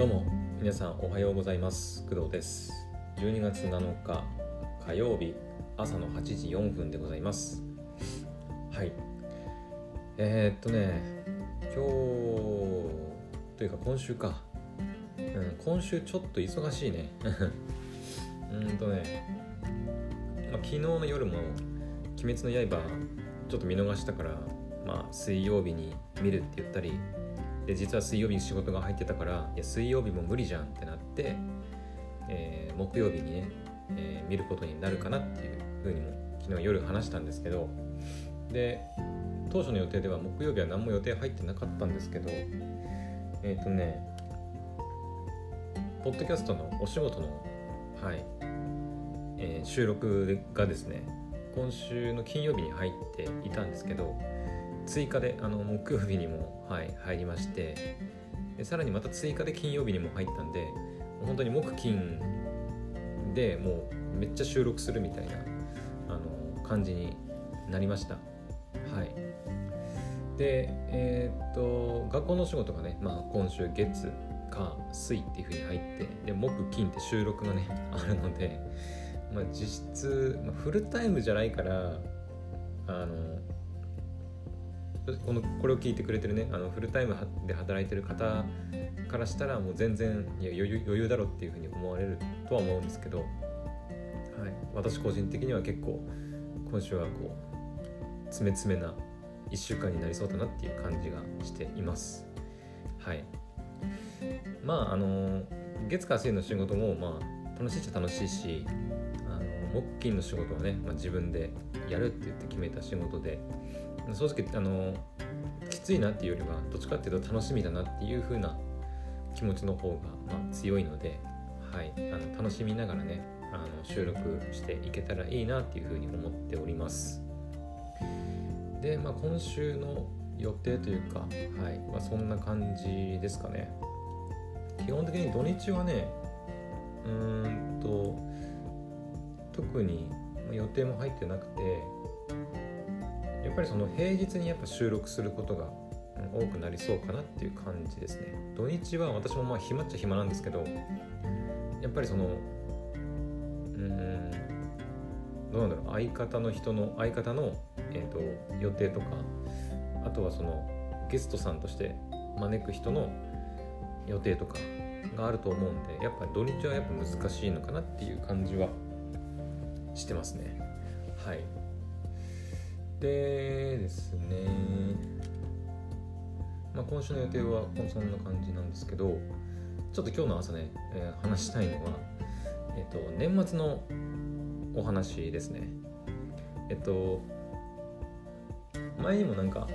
どうも皆さんおはようございます。工藤です。12月7日火曜日朝の8時4分でございます。はい。えー、っとね今日というか今週か、うん、今週ちょっと忙しいね。うんとね、ま、昨日の夜も「鬼滅の刃」ちょっと見逃したからまあ水曜日に見るって言ったりで実は水曜日に仕事が入ってたからいや水曜日も無理じゃんってなって、えー、木曜日にね、えー、見ることになるかなっていうふうにも昨日夜話したんですけどで当初の予定では木曜日は何も予定入ってなかったんですけどえっ、ー、とねポッドキャストのお仕事のはい、えー、収録がですね今週の金曜日に入っていたんですけど追加であの木曜日にも、はい、入りましてでさらにまた追加で金曜日にも入ったんで本当に木金でもうめっちゃ収録するみたいなあの感じになりました。はい。でえー、っと学校の仕事がね、まあ、今週月火水っていう風に入ってで木金って収録がね あるので、まあ、実質、まあ、フルタイムじゃないからあのこのこれを聞いてくれてるねあのフルタイムで働いてる方からしたらもう全然いや余裕だろっていうふうに思われるとは思うんですけど、はい、私個人的には結構今週はこう詰め詰めな1週間になりそうだなっていう感じがしています。はい、まああの月火水の仕事もまあ楽しいっちゃ楽しいしあの木金の仕事はね、まあ、自分でやるって言って決めた仕事で正直あのきついなっていうよりはどっちかっていうと楽しみだなっていう風な気持ちの方が、まあ、強いので、はい、あの楽しみながらねあの収録していけたらいいなっていう風に思っております。で、まあ、今週の予定というか、はい。まあ、そんな感じですかね。基本的に土日はねうーんと特に予定も入ってなくてやっぱりその平日にやっぱ収録することが多くなりそうかなっていう感じですね。土日は私もまあ暇っちゃ暇なんですけどやっぱりそのうんどうなんだろう相方の人の相方の、えーと、予定とかあとはそのゲストさんとして招く人の予定とかがあると思うんでやっぱ土日はやっぱ難しいのかなっていう感じはしてますね。はい。でですね、まあ、今週の予定はそんな感じなんですけどちょっと今日の朝ね、えー、話したいのは、えっと、年末のお話ですね。えっと前にもなんか、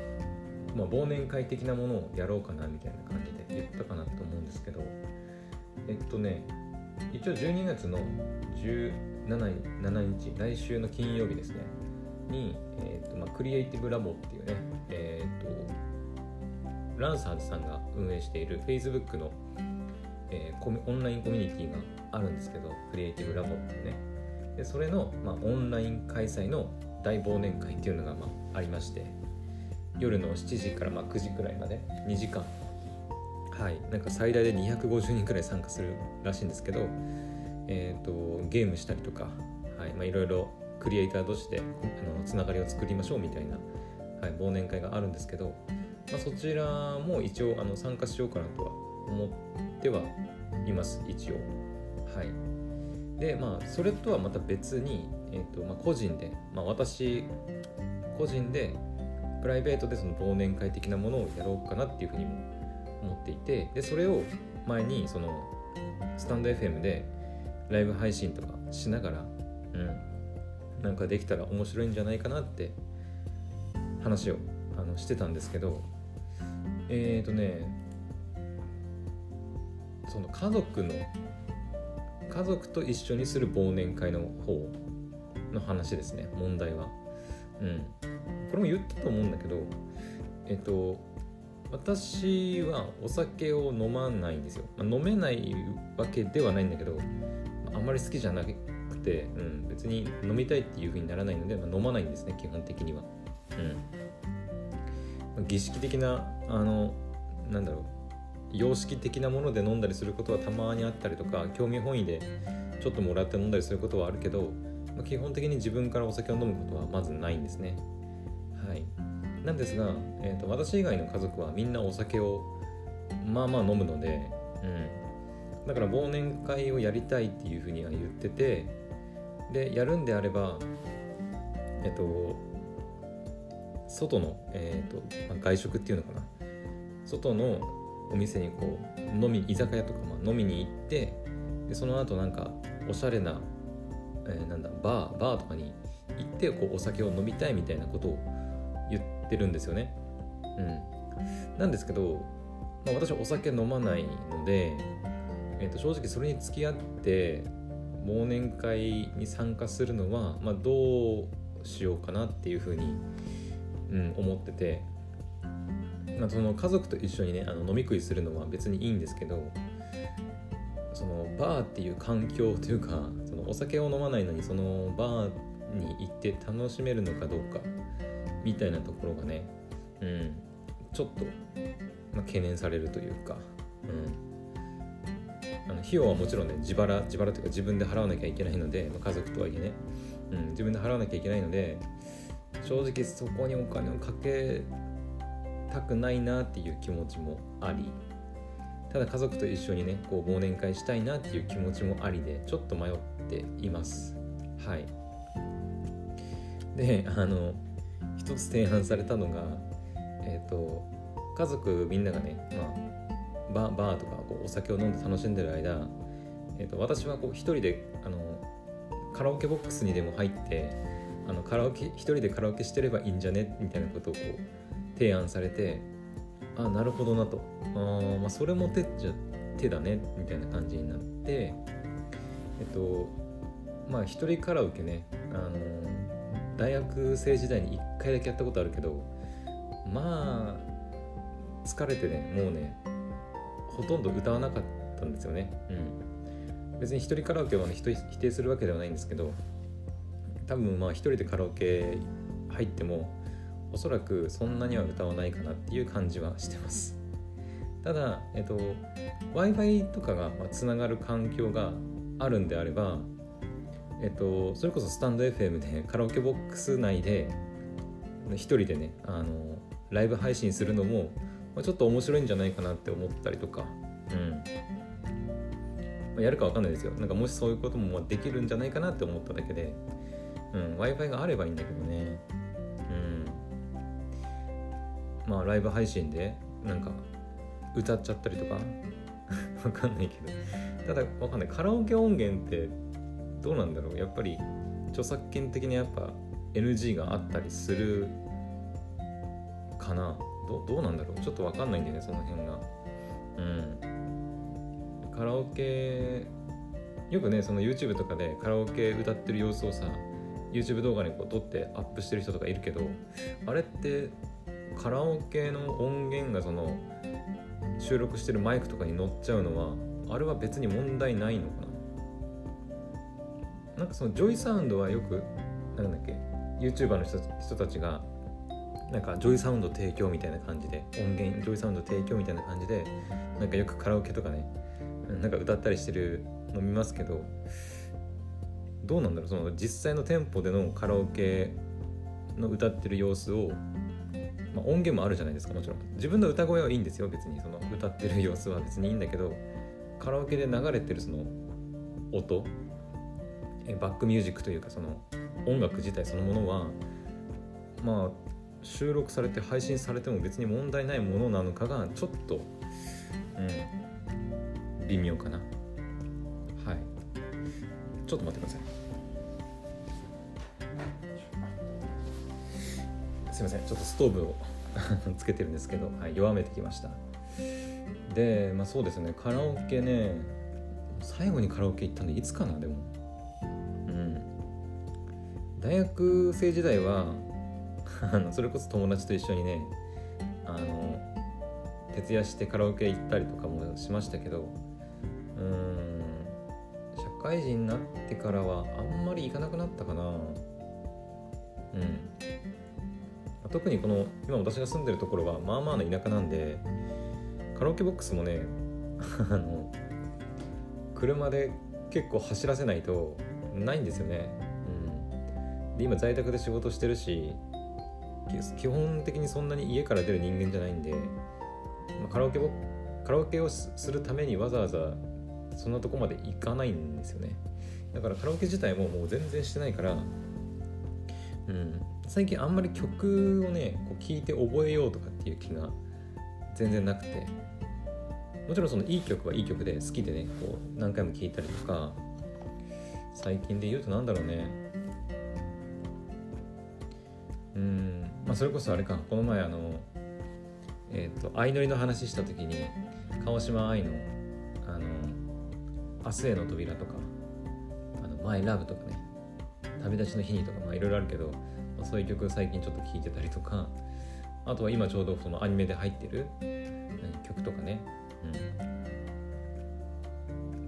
まあ、忘年会的なものをやろうかなみたいな感じで言ったかなと思うんですけどえっとね一応12月の17日来週の金曜日ですね。に、えーとまあ、クリエイティブラボっていうね、えーと、ランサーズさんが運営している Facebook の、えー、オンラインコミュニティがあるんですけどクリエイティブラボっていうね。でそれの、まあ、オンライン開催の大忘年会っていうのが、まあ、ありまして夜の7時からま9時くらいまで2時間。はい。なんか最大で250人くらい参加するらしいんですけど、えーと、ゲームしたりとか、はい。まあ、いろいろクリエイター同士であのつながりを作りましょうみたいな、はい、忘年会があるんですけど、まあ、そちらも一応あの参加しようかなとは思ってはいます一応。はい。でまあそれとはまた別に、えーとまあ、個人で、まあ、私個人でプライベートでその忘年会的なものをやろうかなっていうふうにも思っていてでそれを前にそのスタンド FM でライブ配信とかしながら、なんかできたら面白いんじゃないかなって話をあのしてたんですけどえっ、ー、とねその家族の家族と一緒にする忘年会の方の話ですね問題は。うん。これも言ったと思うんだけどえっと私はお酒を飲まないんですよ、まあ、飲めないわけではないんだけどあんまり好きじゃなく、うん、別に飲みたいっていう風にならないので、まあ、飲まないんですね基本的には、うん、儀式的なあのなんだろう様式的なもので飲んだりすることはたまにあったりとか興味本位でちょっともらって飲んだりすることはあるけど、まあ、基本的に自分からお酒を飲むことはまずないんですね。はい。なんですが、えーと、私以外の家族はみんなお酒をまあまあ飲むので、うん、だから忘年会をやりたいっていうふうには言っててでやるんであればえっ、と外の、えーとまあ、外食っていうのかな外のお店にこう飲み居酒屋とか、まあ、飲みに行ってでその後なんかおしゃれな、えー、なんだバーバーとかに行ってこうお酒を飲みたいみたいなことを言ってるんですよね。うん、なんですけど、まあ、私はお酒飲まないので、えー、と正直それに付き合って忘年会に参加するのは、まあ、どうしようかなっていうふうに、うん、思ってて、まあ、その家族と一緒にねあの飲み食いするのは別にいいんですけどそのバーっていう環境というかそのお酒を飲まないのにそのバーに行って楽しめるのかどうかみたいなところがね、うん、ちょっと、まあ、懸念されるというか、うん、あの費用はもちろんね自腹自腹というか自分で払わなきゃいけないので、まあ、家族とはいえね、うん、自分で払わなきゃいけないので正直そこにお金をかけたくないなっていう気持ちもありただ家族と一緒にねこう忘年会したいなっていう気持ちもありでちょっと迷っています。はい。であの一つ提案されたのがえっ、ー、と家族みんながね、まあ、ババーとかこうお酒を飲んで楽しんでる間、えーと、私はこう一人であのカラオケボックスにでも入ってあのカラオケ一人でカラオケしてればいいんじゃね？みたいなことをこう提案されてあなるほどなと。あ、まあ、それも手じゃ手だね？みたいな感じになってえっとまあ一人カラオケねあの大学生時代に1回だけやったことあるけどまあ疲れてねもうねほとんど歌わなかったんですよね。うん。別に一人カラオケはね人否定するわけではないんですけど多分まあ一人でカラオケ入ってもおそらくそんなには歌わないかなっていう感じはしてます。ただ、えっと、w i f i とかがつながる環境があるんであれば、えっと、それこそスタンド FM でカラオケボックス内で一人でねあのライブ配信するのも、まあ、ちょっと面白いんじゃないかなって思ったりとか、うん。まあ、やるか分かんないですよ。なんかもしそういうこともできるんじゃないかなって思っただけで、うん、w i f i があればいいんだけどね。うん。まあライブ配信でなんか歌っちゃったりとか。わかんないけど。ただわかんない。カラオケ音源ってどうなんだろう。やっぱり著作権的にやっぱ NG があったりするかな。どどうなんだろう？ちょっとわかんないんだよねその辺が。うん。カラオケよくねその YouTube とかでカラオケ歌ってる様子をさ YouTube 動画にこう撮ってアップしてる人とかいるけどあれってカラオケの音源がその収録してるマイクとかに乗っちゃうのはあれは別に問題ないのかな？なんかそのジョイサウンドはよくなんだっけ YouTuber の人人たちがなんかジョイサウンド提供みたいな感じで音源ジョイサウンド提供みたいな感じでなんかよくカラオケとかねなんか歌ったりしてるの見ますけどどうなんだろうその実際の店舗でのカラオケの歌ってる様子をまあ、音源もあるじゃないですかもちろん。自分の歌声はいいんですよ別に。その歌ってる様子は別にいいんだけどカラオケで流れてるその音えバックミュージックというかその音楽自体そのものはまあ収録されて配信されても別に問題ないものなのかがちょっとうん微妙かな。はい。ちょっと待ってください。すいません。ちょっとストーブを つけてるんですけど、はい、弱めてきました。でまあそうですね。カラオケね最後にカラオケ行ったのいつかなでも。うん。大学生時代はあのそれこそ友達と一緒にねあの徹夜してカラオケ行ったりとかもしましたけどうん社会人になってからはあんまり行かなくなったかな。うん。特にこの今私が住んでるところはまあまあの田舎なんでカラオケボックスもね あの車で結構走らせないとないんですよね、うん、で今在宅で仕事してるし基本的にそんなに家から出る人間じゃないんで、まあ、カラオケカラオケをするためにわざわざそんなとこまで行かないんですよね。だからカラオケ自体ももう全然してないからうん、最近あんまり曲をねこう聴いて覚えようとかっていう気が全然なくて。もちろんそのいい曲はいい曲で好きでねこう何回も聴いたりとか最近で言うと何だろうね。あそれこそあれかこの前あのえっ、ー、と相乗りの話した時に川島愛のあの明日への扉とかあのマイラブとかね旅立ちの日にとかまあいろいろあるけど、まあ、そういう曲最近ちょっと聴いてたりとかあとは今ちょうどそのアニメで入ってる曲とかね、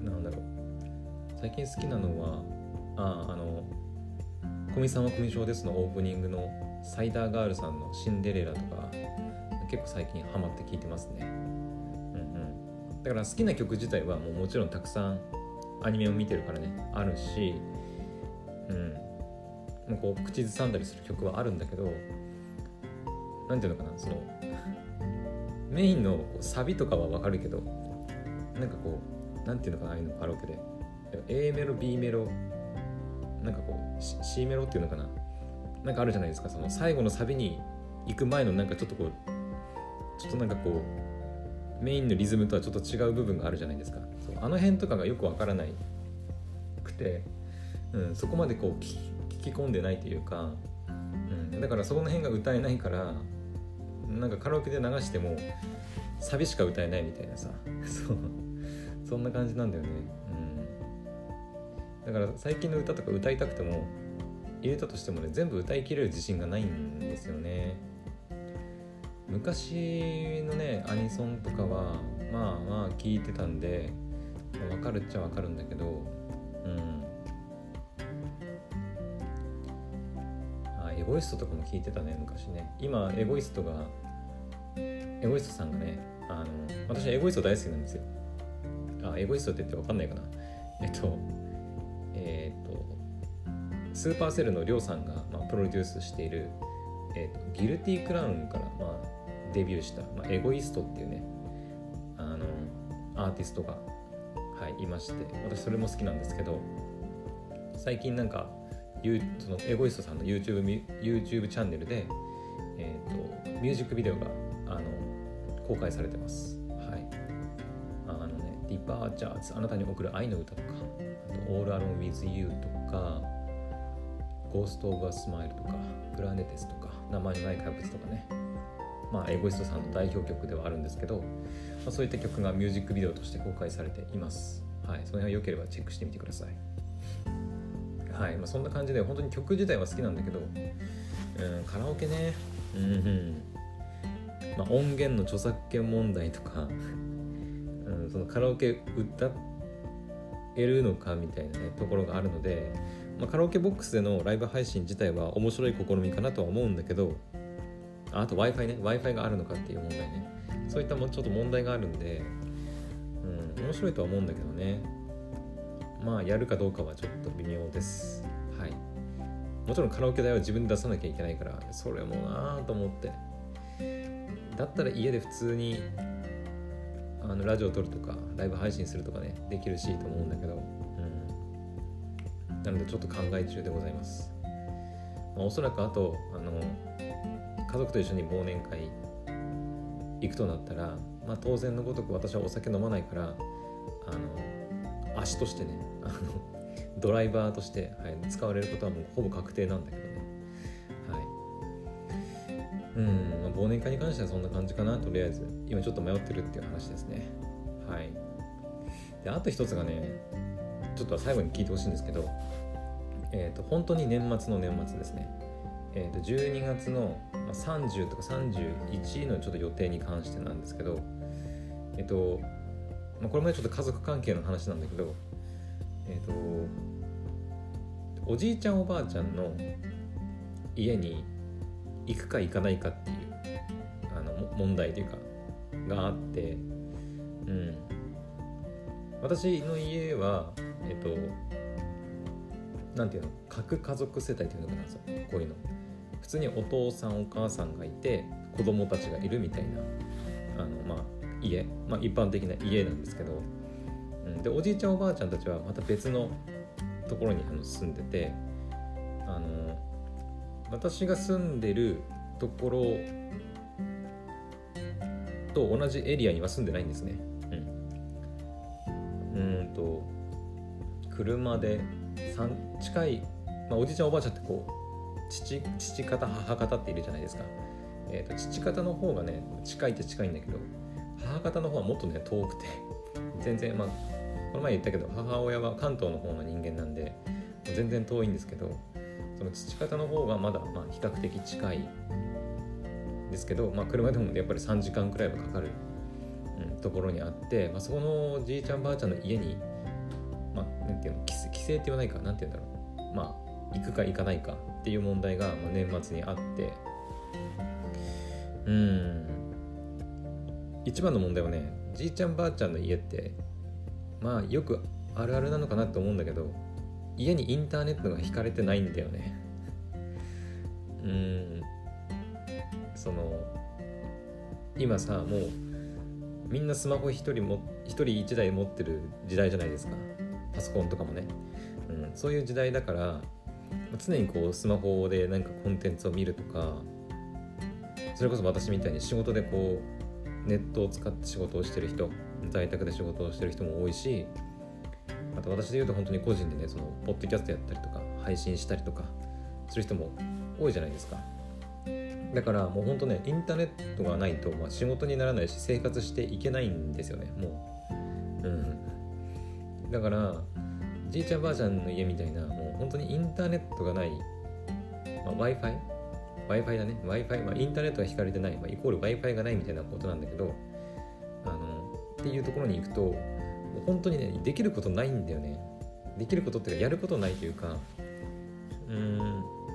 うん、なんだろう。最近好きなのはああの「古見さんは古見賞です」のオープニングのサイダーガールさんの「シンデレラ」とか結構最近ハマって聴いてますね、うんうん、だから好きな曲自体はもうもちろんたくさんアニメを見てるからねあるしうん。もうこう口ずさんだりする曲はあるんだけど何ていうのかなそのメインのサビとかはわかるけどなんかこう何ていうのかなああいうのカラオケで。A メロ B メロなんかこう C メロっていうのかな。なんかあるじゃないですか。その最後のサビに行く前のなんかちょっとこうちょっとなんかこうメインのリズムとはちょっと違う部分があるじゃないですか。そうあの辺とかがよくわからないくて、うん、そこまでこう聞き込んでないというか、うん、だからその辺が歌えないからなんかカラオケで流してもサビしか歌えないみたいなさ。そう。そんな感じなんだよね、うん、だから最近の歌とか歌いたくても入れたとしてもね全部歌いきれる自信がないんですよね。昔のねアニソンとかはまあまあ聞いてたんで分かるっちゃ分かるんだけどうん。あエゴイストとかも聞いてたね昔ね。今エゴイストがエゴイストさんがねあの私エゴイスト大好きなんですよ。あエゴイストって言って分かんないかな。えっとえっスーパーセルのりょうさんが、まあ、プロデュースしている、えっと、ギルティクラウンから、まあ、デビューした、まあ、エゴイストっていうねあのアーティストが、はい、いまして私それも好きなんですけど最近なんかそのエゴイストさんの YouTube, YouTube チャンネルで、えーと、ミュージックビデオがあの公開されてます。はい。あのね、 Departures、あなたに送る愛の歌とか、あと All Alone with You とか、Ghost of a Smile とか、プラネテスとか、名前のない怪物とかね。まあ、エゴイストさんの代表曲ではあるんですけど、まあ、そういった曲がミュージックビデオとして公開されています。はい、その辺は良ければチェックしてみてください。はいまあ、そんな感じで本当に曲自体は好きなんだけど、うん、カラオケね、うん、まあ、音源の著作権問題とか、うん、そのカラオケ歌えるのかみたいな、ね、ところがあるので、まあ、カラオケボックスでのライブ配信自体は面白い試みかなとは思うんだけどあと w i f i ね。W i f i があるのかっていう問題ね。そういったもちょっと問題があるんで、うん、面白いとは思うんだけどね。まあやるかどうかはちょっと微妙です。はい。もちろんカラオケ代は自分で出さなきゃいけないからそれもなあと思って。だったら家で普通にあのラジオを撮るとかライブ配信するとかねできるしと思うんだけど、なのでちょっと考え中でございます、まあ、おそらくあとあの家族と一緒に忘年会行くとなったら、まあ、当然のごとく私はお酒飲まないからあの足としてねあのドライバーとして、はい、使われることはもうほぼ確定なんだけどね。はい。うん、まあ、忘年会に関してはそんな感じかなとりあえず。今ちょっと迷ってるっていう話ですね。はい。であと一つがねちょっと最後に聞いてほしいんですけどえっ、ー、と本当に年末の年末ですね。えー、と12月の30とか31のちょっと予定に関してなんですけどえっ、ー、とまあ、これもちょっと家族関係の話なんだけどえっ、ー、とおじいちゃんおばあちゃんの家に行くか行かないかっていうあの問題というかがあってうん。私の家はえっとなんていうの？核家族世帯っていうのかなこういうの。普通にお父さんお母さんがいて子供たちがいるみたいなあのまあ家、まあ、一般的な家なんですけど、うん、でおじいちゃんおばあちゃんたちはまた別のところにあの住んでてあの私が住んでるところと同じエリアには住んでないんですね。うん、うんと車で近い、まあ、おじいちゃんおばあちゃんってこう父父方母方っているじゃないですか、えーと、父方の方がね近いって近いんだけど母方の方はもっとね遠くて 全然まあこの前言ったけど母親は関東の方の人間なんで全然遠いんですけどその父方の方がまだまあ比較的近いですけど、まあ、車でもやっぱり3時間くらいはかかる、うん、ところにあって、まあ、そこのじいちゃんばあちゃんの家にまあ、なんていうの帰省って言わないかなんて言うんだろう。まあ行くか行かないかっていう問題が、まあ、年末にあって。うん。一番の問題はねじいちゃんばあちゃんの家ってまあよくあるあるなのかなって思うんだけど家にインターネットが引かれてないんだよね。うん。その今さもうみんなスマホ一人も一人一台持ってる時代じゃないですか。パソコンとかもね、うん、そういう時代だから常にこうスマホで何かコンテンツを見るとかそれこそ私みたいに仕事でこうネットを使って仕事をしてる人在宅で仕事をしてる人も多いしあと私で言うと本当に個人でねそのポッドキャストやったりとか配信したりとかする人も多いじゃないですか。だからもう本当ねインターネットがないと、まあ、仕事にならないし生活していけないんですよねもう。うん。だからじいちゃんばあちゃんの家みたいなもう本当にインターネットがない、まあ、w i f i w i f i だね。w i f i、まあ、インターネットが引かれてない、まあ、イコール w i f i がないみたいなことなんだけどあのっていうところに行くと本当にねできることないんだよね。できることっていうかやることないというかうん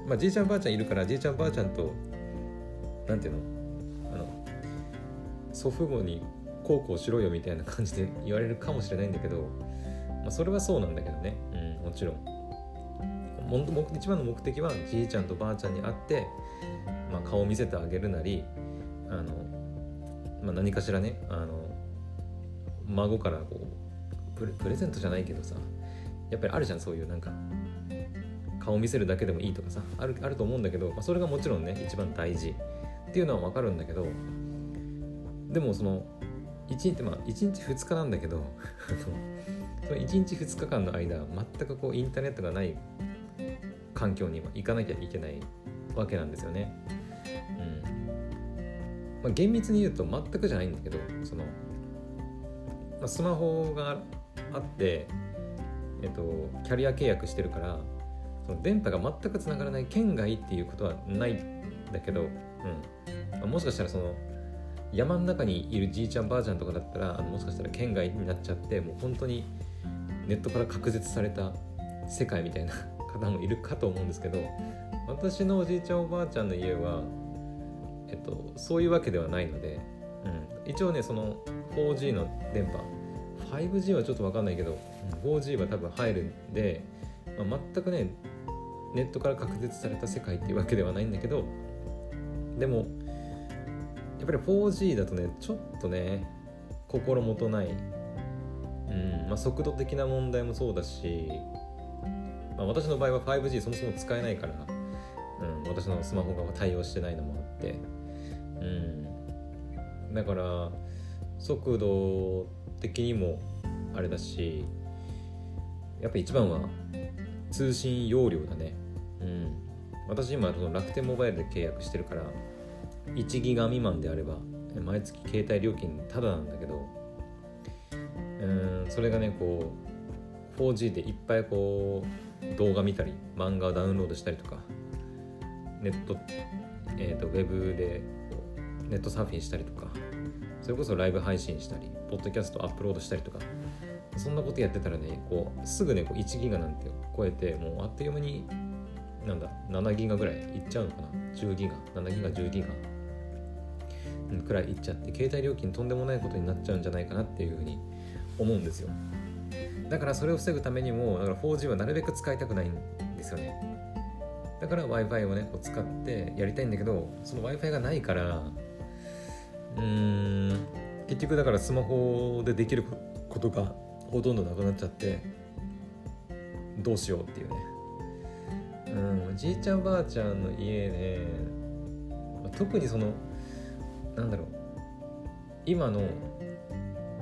まあじいちゃんばあちゃんいるからじいちゃんばあちゃんとなんていうの？あの祖父母にこうこうしろよみたいな感じで言われるかもしれないんだけどまあ、それはそうなんだけどね、うん、もちろん。一番の目的はじいちゃんとばあちゃんに会って、まあ、顔を見せてあげるなりあの、まあ、何かしらねあの孫からこうプレプレゼントじゃないけどさやっぱりあるじゃんそういうなんか顔見せるだけでもいいとかさあるあると思うんだけど、まあ、それがもちろんね一番大事。っていうのは分かるんだけどでもその1日まあ1日2日なんだけど その1日2日間の間全くこうインターネットがない環境に行かなきゃいけないわけなんですよね。うんまあ、厳密に言うと全くじゃないんだけどその、まあ、スマホがあって、えっと、キャリア契約してるからその電波が全くつながらない県外っていうことはないんだけど、うんまあ、もしかしたらその山の中にいるじいちゃんばあちゃんとかだったらあのもしかしたら県外になっちゃってもう本当にネットから隔絶された世界みたいな 方もいるかと思うんですけど私のおじいちゃんおばあちゃんの家は、えっと、そういうわけではないので、うん、一応ねその 4G の電波 5G はちょっと分かんないけど 4G は多分入るんで、まあ、全くねネットから隔絶された世界っていうわけではないんだけどでもやっぱり 4G だとねちょっとね心もとないうん。まあ、速度的な問題もそうだし、まあ、私の場合は 5G そもそも使えないから、うん、私のスマホが対応してないのもあって、うん、だから速度的にもあれだしやっぱ一番は通信容量だね、うん、私今その楽天モバイルで契約してるから1ギガ未満であれば毎月携帯料金タダなんだけどうんそれがねこう 4G でいっぱいこう動画見たり漫画をダウンロードしたりとかネット、えーと、ウェブでネットサーフィンしたりとかそれこそライブ配信したりポッドキャストアップロードしたりとかそんなことやってたらねこうすぐねこう1ギガなんて超えてもうあっという間になんだ7ギガぐらいいっちゃうのかな。10ギガ7ギガ10ギガくらいいっちゃって携帯料金とんでもないことになっちゃうんじゃないかなっていうふうに思うんですよ。だからそれを防ぐためにもだから 4G はなるべく使いたくないんですよね。だから w i f i をねこう使ってやりたいんだけどその w i f i がないからうーん結局だからスマホでできることがほとんどなくなっちゃってどうしようっていうね。うんじいちゃんばあちゃんの家ね特にそのなんだろう今の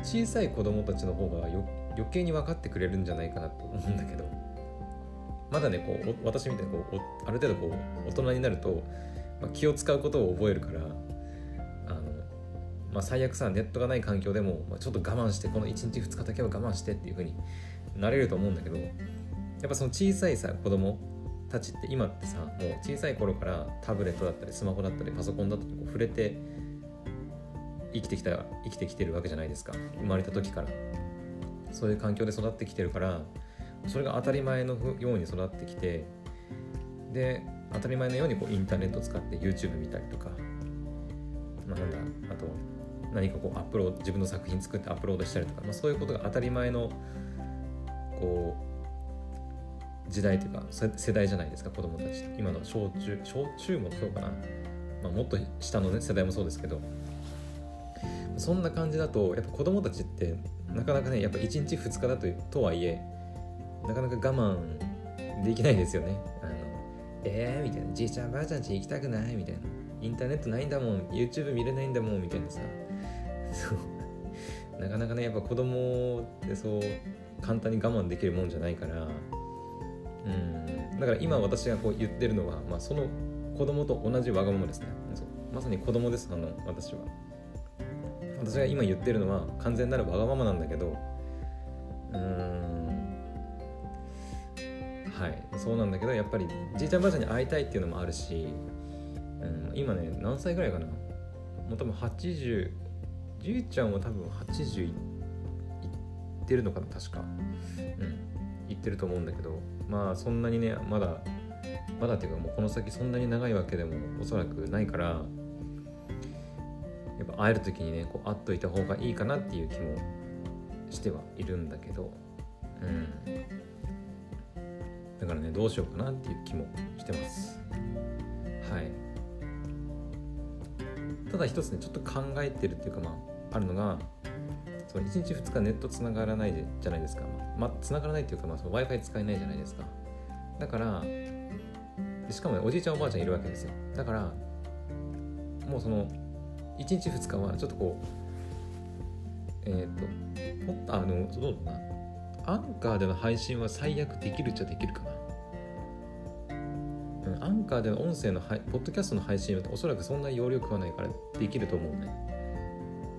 小さい子供たちの方が余計に分かってくれるんじゃないかなと思うんだけど。まだねこう私みたいにこうある程度こう大人になると、まあ、気を使うことを覚えるからあの、まあ、最悪さネットがない環境でも、まあ、ちょっと我慢してこの1日2日だけは我慢してっていう風になれると思うんだけどやっぱその小さいさ子供たちって今ってさもう小さい頃からタブレットだったりスマホだったりパソコンだったりこう触れて生きてきた生きてきてるわけじゃないですか。生まれた時から。そういう環境で育ってきてるからそれが当たり前のように育ってきてで当たり前のようにこうインターネットを使って YouTube 見たりとか、まあ、なんだあと何かこうアップロード自分の作品作ってアップロードしたりとか、まあ、そういうことが当たり前のこう時代というか世代じゃないですか子供たち今の小中小中もそうかな、まあ、もっと下のね世代もそうですけど。そんな感じだとやっぱ子供たちってなかなかねやっぱ1日2日だととはいえなかなか我慢できないですよね。あのえーみたいな。じいちゃんばあちゃんち行きたくない？みたいな。インターネットないんだもん。YouTube 見れないんだもんみたいなさ。そう。なかなかねやっぱ子供ってそう簡単に我慢できるもんじゃないから。うん。だから今私がこう言ってるのは、まあ、その子供と同じわがままですね。まさに子供ですあの私は。私が今言ってるのは完全なるわがままなんだけどうん。はい。そうなんだけどやっぱりじいちゃんばあちゃんに会いたいっていうのもあるし、うん、今ね何歳ぐらいかな？もう多分80じいちゃんは多分80いってるのかな確か。うん。言ってると思うんだけどまあそんなにねまだまだっていうかもうこの先そんなに長いわけでもおそらくないからやっぱ会える時にねこう会っといた方がいいかなっていう気もしてはいるんだけどうん。だからねどうしようかなっていう気もしてます。はい。ただ一つねちょっと考えてるっていうかまああるのがその1日2日ネットつながらないじゃないですか。まあつながらないっていうか、まあ、w i f i 使えないじゃないですか。だからしかもねおじいちゃんおばあちゃんいるわけですよ。だからもうその1日2日はちょっとこうえっ、ー、とあのどうだなアンカーでの配信は最悪できるっちゃできるかな、アンカーでの音声のポッドキャストの配信はおそらくそんな容量食わないからできると思うね。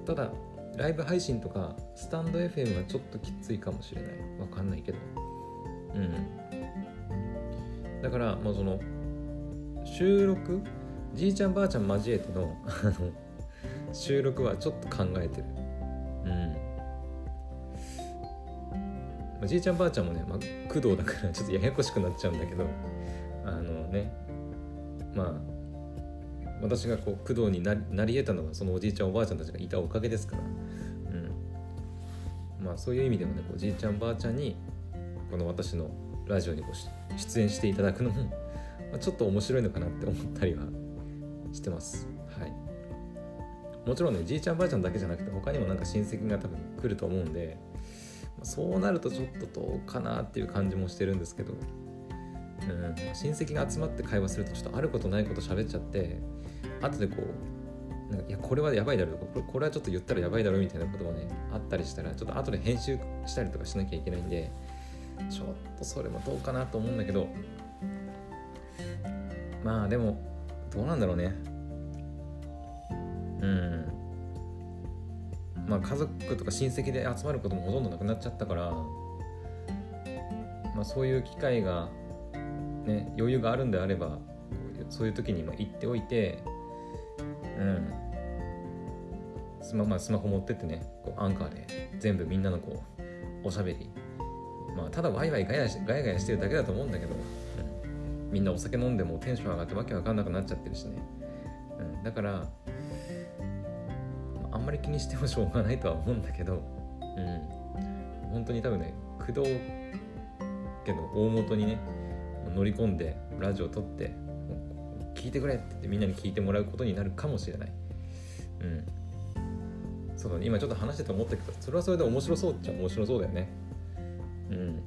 ただライブ配信とかスタンド FM はちょっときついかもしれない。わかんないけど。うん。だからもうその収録？じいちゃんばあちゃん交えてのあの収録はちょっと考えてる。うん。まあ、じいちゃんばあちゃんもね、まあ、工藤だからちょっとややこしくなっちゃうんだけどあのねまあ私がこう工藤になり得たのはそのおじいちゃんおばあちゃんたちがいたおかげですから、うん、まあそういう意味でもねこうじいちゃんばあちゃんにこの私のラジオにこう出演していただくのも、まあ、ちょっと面白いのかなって思ったりはしてます。もちろんねじいちゃんばあちゃんだけじゃなくて他にもなんか親戚が多分来ると思うんでそうなるとちょっとどうかなっていう感じもしてるんですけど、うん、親戚が集まって会話するとちょっとあることないこと喋っちゃって後でこうなんかいやこれはやばいだろうこれはちょっと言ったらやばいだろうみたいなことがねあったりしたらちょっと後で編集したりとかしなきゃいけないんでちょっとそれもどうかなと思うんだけどまあでもどうなんだろうね。うん。まあ、家族とか親戚で集まることもほとんどなくなっちゃったから、まあ、そういう機会が、ね、余裕があるんであればそういう時に行っておいて、うん。スマまあ、スマホ持ってってねこうアンカーで全部みんなのこうおしゃべり、まあ、ただワイワイガヤガヤガヤしてるだけだと思うんだけど、うん、みんなお酒飲んでもテンション上がってわけわかんなくなっちゃってるしね、うん、だからんまり気にしてもしょうがないとは思うんだけどうん。本当に多分ね工藤家の大元にね乗り込んでラジオ撮って聞いてくれって言ってみんなに聞いてもらうことになるかもしれない。うん。そうだね。今ちょっと話してて思ったけどそれはそれで面白そうっちゃ面白そうだよね。うん。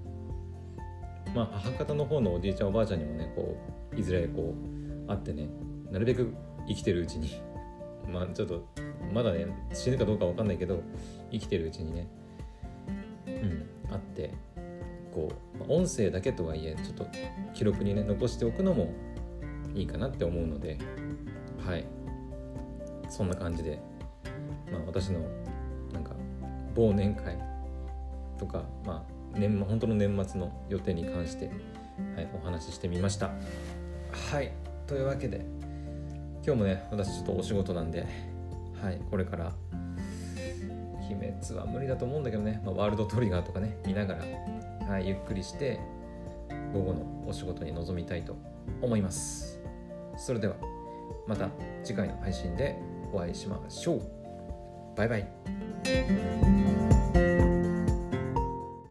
まあ母方の方のおじいちゃんおばあちゃんにもねこういずれこう会ってねなるべく生きてるうちに まあちょっとまだね死ぬかどうかわかんないけど生きてるうちにねうん会ってこう音声だけとはいえちょっと記録にね残しておくのもいいかなって思うのではい。そんな感じで、まあ、私のなんか忘年会とか、まあ、年本当の年末の予定に関して、はい、お話ししてみました。はい。というわけで今日もね私ちょっとお仕事なんではいこれから。鬼滅は無理だと思うんだけどね、まあ、ワールドトリガーとかね見ながら、はい、ゆっくりして午後のお仕事に臨みたいと思います。それではまた次回の配信でお会いしましょう。バイバイ。